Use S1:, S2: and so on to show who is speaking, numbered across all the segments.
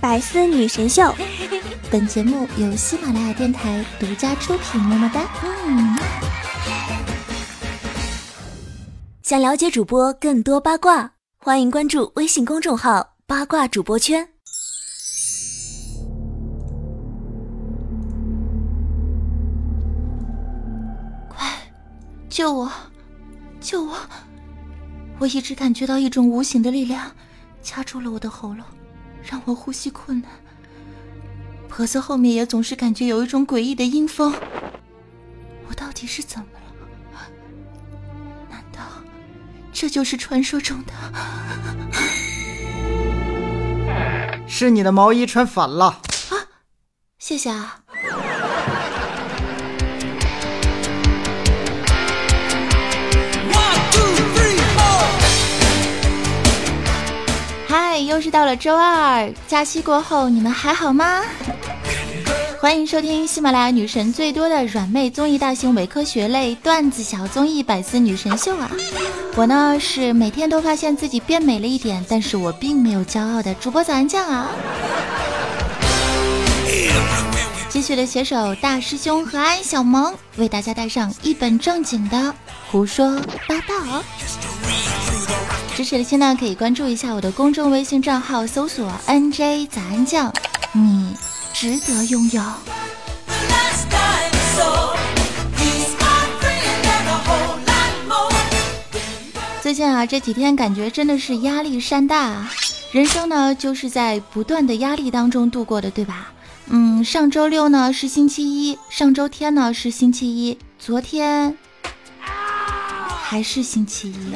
S1: 百思女神秀，
S2: 本节目由喜马拉雅电台独家出品。么么哒！嗯，
S1: 想了解主播更多八卦，欢迎关注微信公众号“八卦主播圈”。
S2: 快，救我！救我！我一直感觉到一种无形的力量掐住了我的喉咙，让我呼吸困难。脖子后面也总是感觉有一种诡异的阴风。我到底是怎么了？难道这就是传说中的？
S3: 是你的毛衣穿反了
S2: 啊！谢谢啊。又是到了周二，假期过后你们还好吗？欢迎收听喜马拉雅女神最多的软妹综艺大型伪科学类段子小综艺《百思女神秀》啊！我呢是每天都发现自己变美了一点，但是我并没有骄傲的主播早安酱啊！继续的携手大师兄和安小萌，为大家带上一本正经的胡说八道。支持的亲呢，可以关注一下我的公众微信账号，搜索 “nj 早安酱”，你值得拥有。最近啊，这几天感觉真的是压力山大啊，人生呢就是在不断的压力当中度过的，对吧？嗯，上周六呢是星期一，上周天呢是星期一，昨天还是星期一。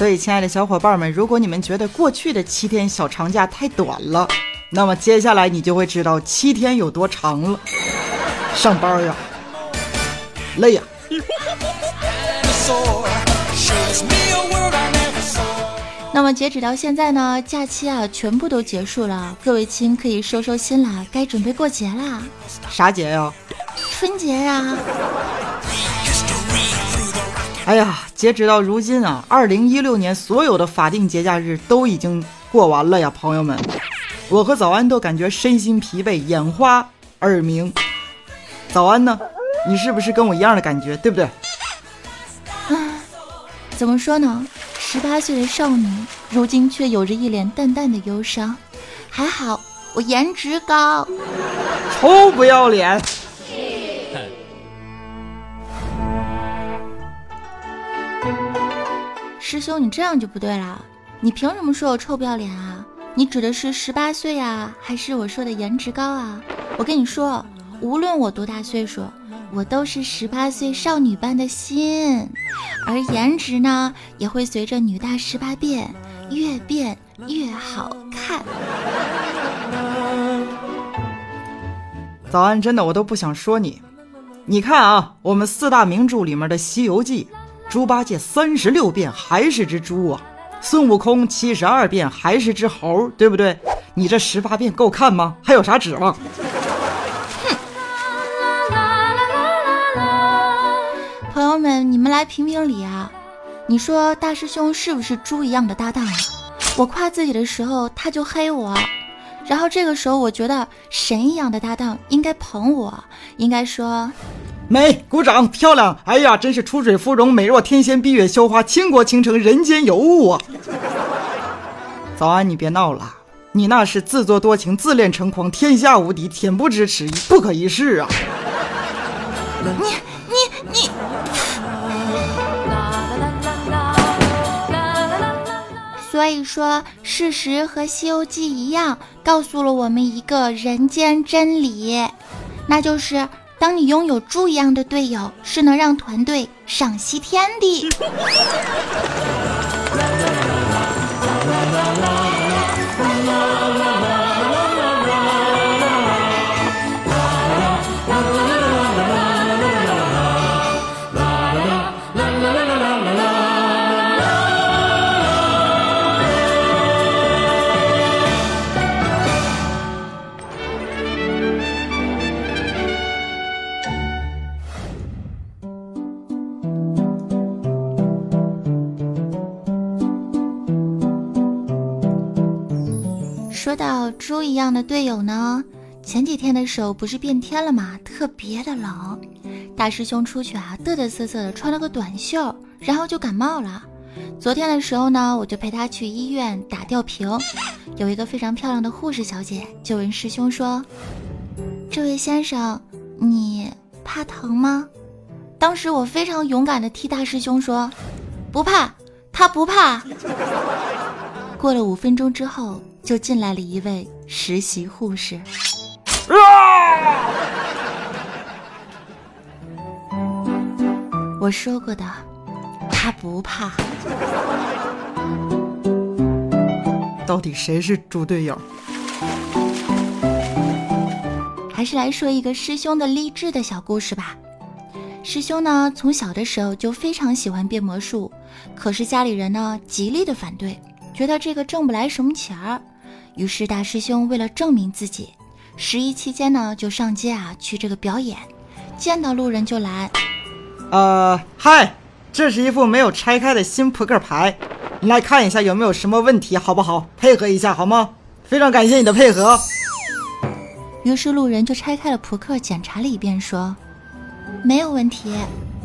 S3: 所以，亲爱的小伙伴们，如果你们觉得过去的七天小长假太短了，那么接下来你就会知道七天有多长了。上班呀，累呀。
S2: 那么截止到现在呢，假期啊全部都结束了，各位亲可以收收心了，该准备过节啦。
S3: 啥节呀？
S2: 春节呀。
S3: 哎呀，截止到如今啊，二零一六年所有的法定节假日都已经过完了呀，朋友们，我和早安都感觉身心疲惫，眼花耳鸣。早安呢，你是不是跟我一样的感觉，对不对？
S2: 啊，怎么说呢？十八岁的少女，如今却有着一脸淡淡的忧伤。还好我颜值高，
S3: 臭不要脸。
S2: 师兄，你这样就不对了。你凭什么说我臭不要脸啊？你指的是十八岁啊，还是我说的颜值高啊？我跟你说，无论我多大岁数，我都是十八岁少女般的心，而颜值呢，也会随着女大十八变，越变越好看。
S3: 早安，真的我都不想说你。你看啊，我们四大名著里面的《西游记》。猪八戒三十六变还是只猪啊，孙悟空七十二变还是只猴，对不对？你这十八变够看吗？还有啥指望？
S2: 哼！朋友们，你们来评评理啊！你说大师兄是不是猪一样的搭档啊？我夸自己的时候他就黑我，然后这个时候我觉得神一样的搭档应该捧我，应该说。
S3: 美，鼓掌，漂亮！哎呀，真是出水芙蓉，美若天仙，闭月羞花，倾国倾城，人间尤物啊！早安，你别闹了，你那是自作多情，自恋成狂，天下无敌，恬不知耻，不可一世啊！
S2: 你你你！所以说，事实和《西游记》一样，告诉了我们一个人间真理，那就是。当你拥有猪一样的队友，是能让团队上西天的。说到猪一样的队友呢，前几天的时候不是变天了吗？特别的冷，大师兄出去啊，嘚嘚瑟瑟的穿了个短袖，然后就感冒了。昨天的时候呢，我就陪他去医院打吊瓶，有一个非常漂亮的护士小姐就问师兄说：“这位先生，你怕疼吗？”当时我非常勇敢的替大师兄说：“不怕，他不怕。”过了五分钟之后，就进来了一位实习护士。我说过的，他不怕。
S3: 到底谁是猪队友？
S2: 还是来说一个师兄的励志的小故事吧。师兄呢，从小的时候就非常喜欢变魔术，可是家里人呢极力的反对，觉得这个挣不来什么钱儿。于是大师兄为了证明自己，十一期间呢就上街啊去这个表演，见到路人就来。
S3: 呃，嗨，这是一副没有拆开的新扑克牌，你来看一下有没有什么问题，好不好？配合一下好吗？非常感谢你的配合。
S2: 于是路人就拆开了扑克，检查了一遍，说。没有问题，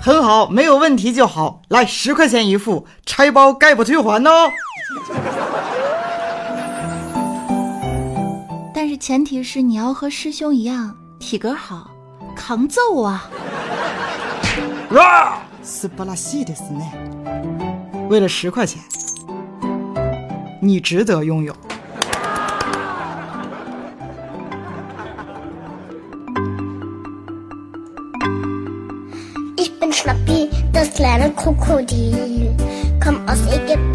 S3: 很好，没有问题就好。来，十块钱一副，拆包概不退还哦。
S2: 但是前提是你要和师兄一样体格好，扛揍啊！
S3: 啊，斯巴拉西的斯奈，为了十块钱，你值得拥有。
S4: das kleine Krokodil. Komm aus Ägypten,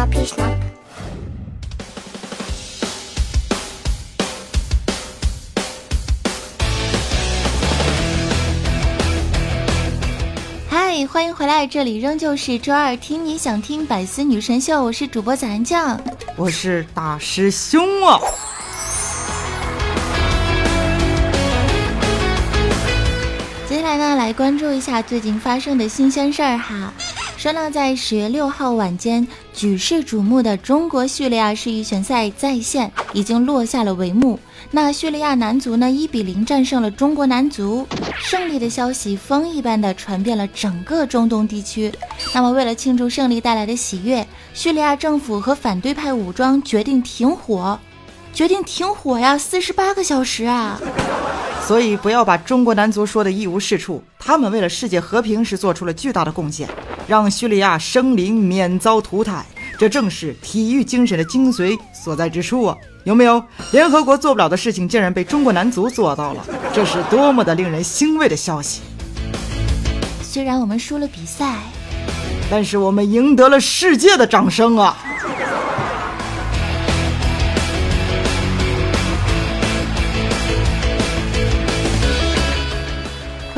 S4: schnappi,
S2: 欢迎回来，这里仍旧是周二听你想听百思女神秀，我是主播咱酱，
S3: 我是大师兄啊。
S2: 接下来呢，来关注一下最近发生的新鲜事儿哈。说呢，在十月六号晚间，举世瞩目的中国叙利亚世预选赛在线已经落下了帷幕。那叙利亚男足呢，一比零战胜了中国男足，胜利的消息风一般的传遍了整个中东地区。那么，为了庆祝胜利带来的喜悦，叙利亚政府和反对派武装决定停火，决定停火呀，四十八个小时啊！
S3: 所以，不要把中国男足说的一无是处，他们为了世界和平是做出了巨大的贡献，让叙利亚生灵免遭涂炭。这正是体育精神的精髓所在之处啊！有没有？联合国做不了的事情，竟然被中国男足做到了，这是多么的令人欣慰的消息！
S2: 虽然我们输了比赛，
S3: 但是我们赢得了世界的掌声啊！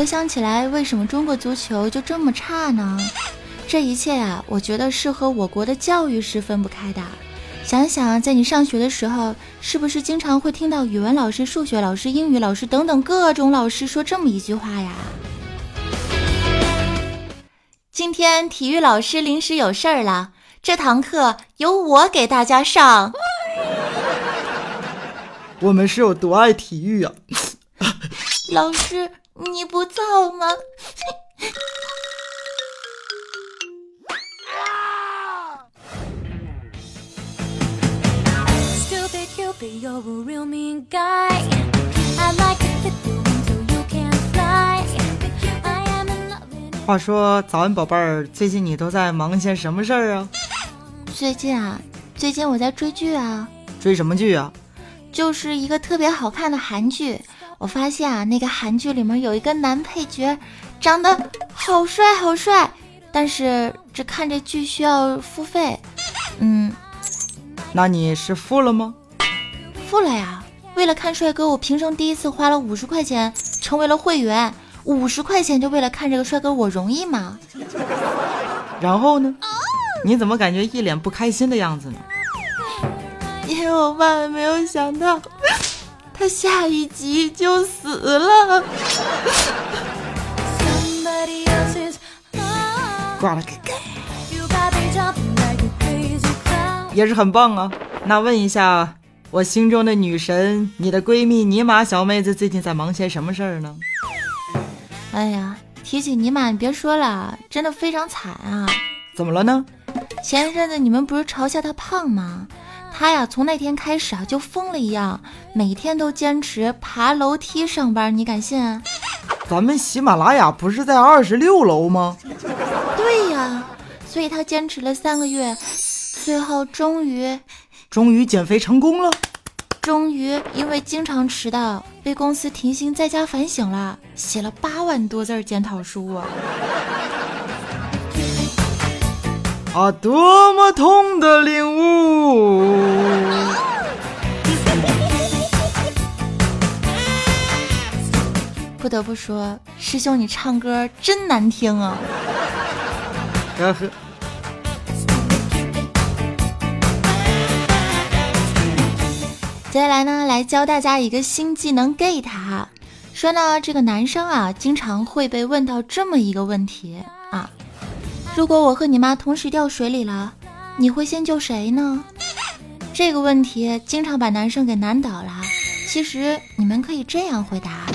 S2: 回想起来，为什么中国足球就这么差呢？这一切啊，我觉得是和我国的教育是分不开的。想想，在你上学的时候，是不是经常会听到语文老师、数学老师、英语老师等等各种老师说这么一句话呀？今天体育老师临时有事儿了，这堂课由我给大家上。
S3: 我们是有多爱体育啊！
S2: 老师，你不造吗？
S3: 话说，早安宝贝儿，最近你都在忙些什么事儿啊？
S2: 最近啊，最近我在追剧啊。
S3: 追什么剧啊？
S2: 就是一个特别好看的韩剧。我发现啊，那个韩剧里面有一个男配角，长得好帅好帅，但是只看这剧需要付费。嗯，
S3: 那你是付了吗？
S2: 付了呀！为了看帅哥，我平生第一次花了五十块钱成为了会员。五十块钱就为了看这个帅哥，我容易吗？
S3: 然后呢？你怎么感觉一脸不开心的样子呢？
S2: 因为我万万没有想到，他下一集就死了。
S3: 挂了，也是很棒啊。那问一下，我心中的女神，你的闺蜜尼玛小妹子最近在忙些什么事儿呢？
S2: 哎呀，提起尼玛，你别说了，真的非常惨啊！
S3: 怎么了呢？
S2: 前一阵子你们不是嘲笑她胖吗？她呀，从那天开始啊，就疯了一样，每天都坚持爬楼梯上班，你敢信？
S3: 咱们喜马拉雅不是在二十六楼吗？
S2: 对呀，所以他坚持了三个月，最后终于，
S3: 终于减肥成功了。
S2: 终于因为经常迟到，被公司停薪在家反省了，写了八万多字检讨书啊！
S3: 啊，多么痛的领悟！
S2: 不得不说，师兄你唱歌真难听啊！接下来呢，来教大家一个新技能 get 哈。说呢，这个男生啊，经常会被问到这么一个问题啊：如果我和你妈同时掉水里了，你会先救谁呢？这个问题经常把男生给难倒了。其实你们可以这样回答：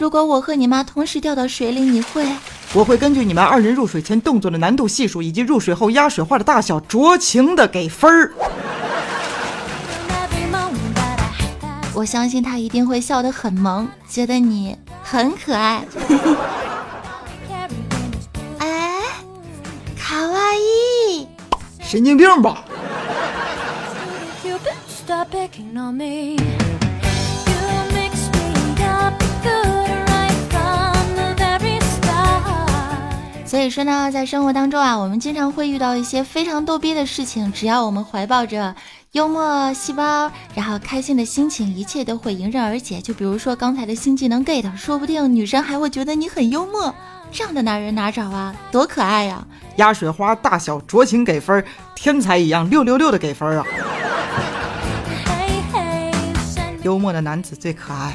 S2: 如果我和你妈同时掉到水里，你会？
S3: 我会根据你们二人入水前动作的难度系数以及入水后压水花的大小，酌情的给分儿。
S2: 我相信他一定会笑得很萌，觉得你很可爱。哎，卡哇伊，
S3: 神经病吧！
S2: 所以说呢，在生活当中啊，我们经常会遇到一些非常逗逼的事情，只要我们怀抱着。幽默细胞，然后开心的心情，一切都会迎刃而解。就比如说刚才的新技能 get，说不定女生还会觉得你很幽默。这样的男人哪找啊？多可爱呀！
S3: 压水花大小酌情给分，天才一样六六六的给分啊！幽默的男子最可爱。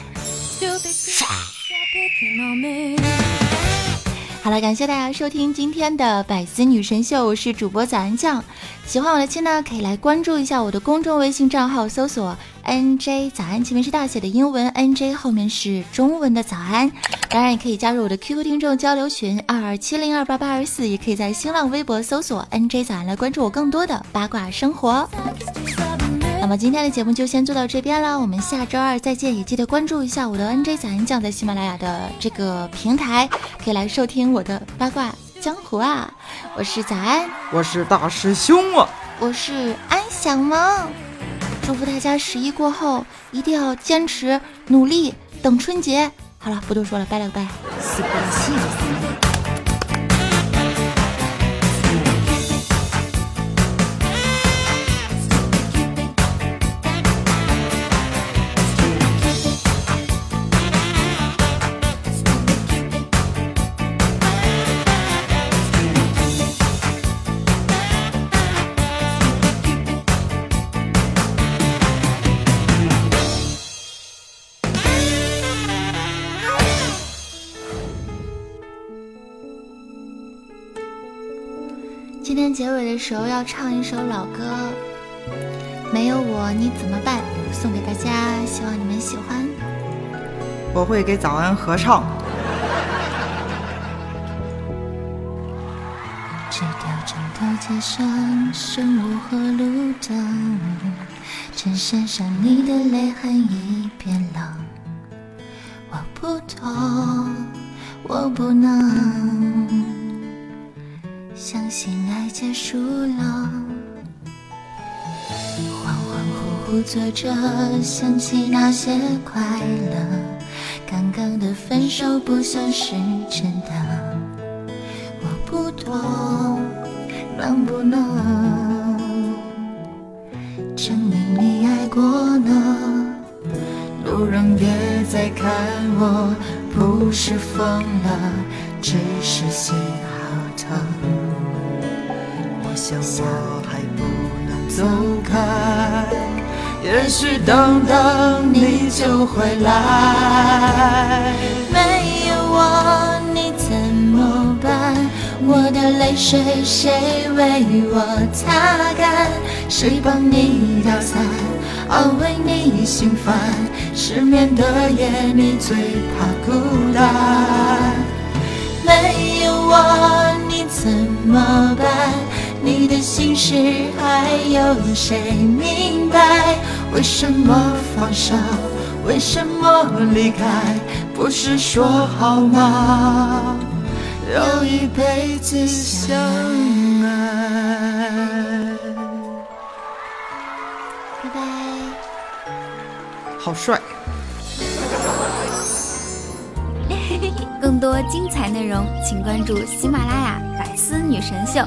S2: 好了，感谢大家收听今天的百思女神秀，我是主播早安酱。喜欢我的亲呢，可以来关注一下我的公众微信账号，搜索 NJ 早安，前面是大写的英文 NJ，后面是中文的早安。当然，也可以加入我的 QQ 听众交流群二二七零二八八二四，也可以在新浪微博搜索 NJ 早安来关注我更多的八卦生活。那么今天的节目就先做到这边了，我们下周二再见，也记得关注一下我的 NJ 早安酱在喜马拉雅的这个平台，可以来收听我的八卦江湖啊！我是早安，
S3: 我是大师兄啊，
S2: 我是安小萌，祝福大家十一过后一定要坚持努力等春节。好了，不多说了，拜了个拜。时候要唱一首老歌，《没有我你怎么办》，送给大家，希望你们喜欢。
S3: 我会给早安合唱。
S2: 这条整条街上，生物和路灯，衬衫上你的泪痕已变冷。我不懂，我不能。结束了，恍恍惚惚坐着，想起那些快乐。刚刚的分手不像是真的，我不懂，能不能证明你爱过呢？路人别再看我，不是疯了，只是心好疼。
S3: 想我还不能
S5: 走开。也许等等你就回来。
S2: 没有我你怎么办？我的泪水谁为我擦干？谁帮你打伞，安慰你心烦？失眠的夜你最怕孤单。没有我你怎么办？你的心事还有谁明白？为什么放手？为什么离开？不是说好吗？
S5: 要一辈子相爱。
S2: 拜拜。
S3: 好帅！
S6: 更多精彩内容，请关注喜马拉雅《百思女神秀》。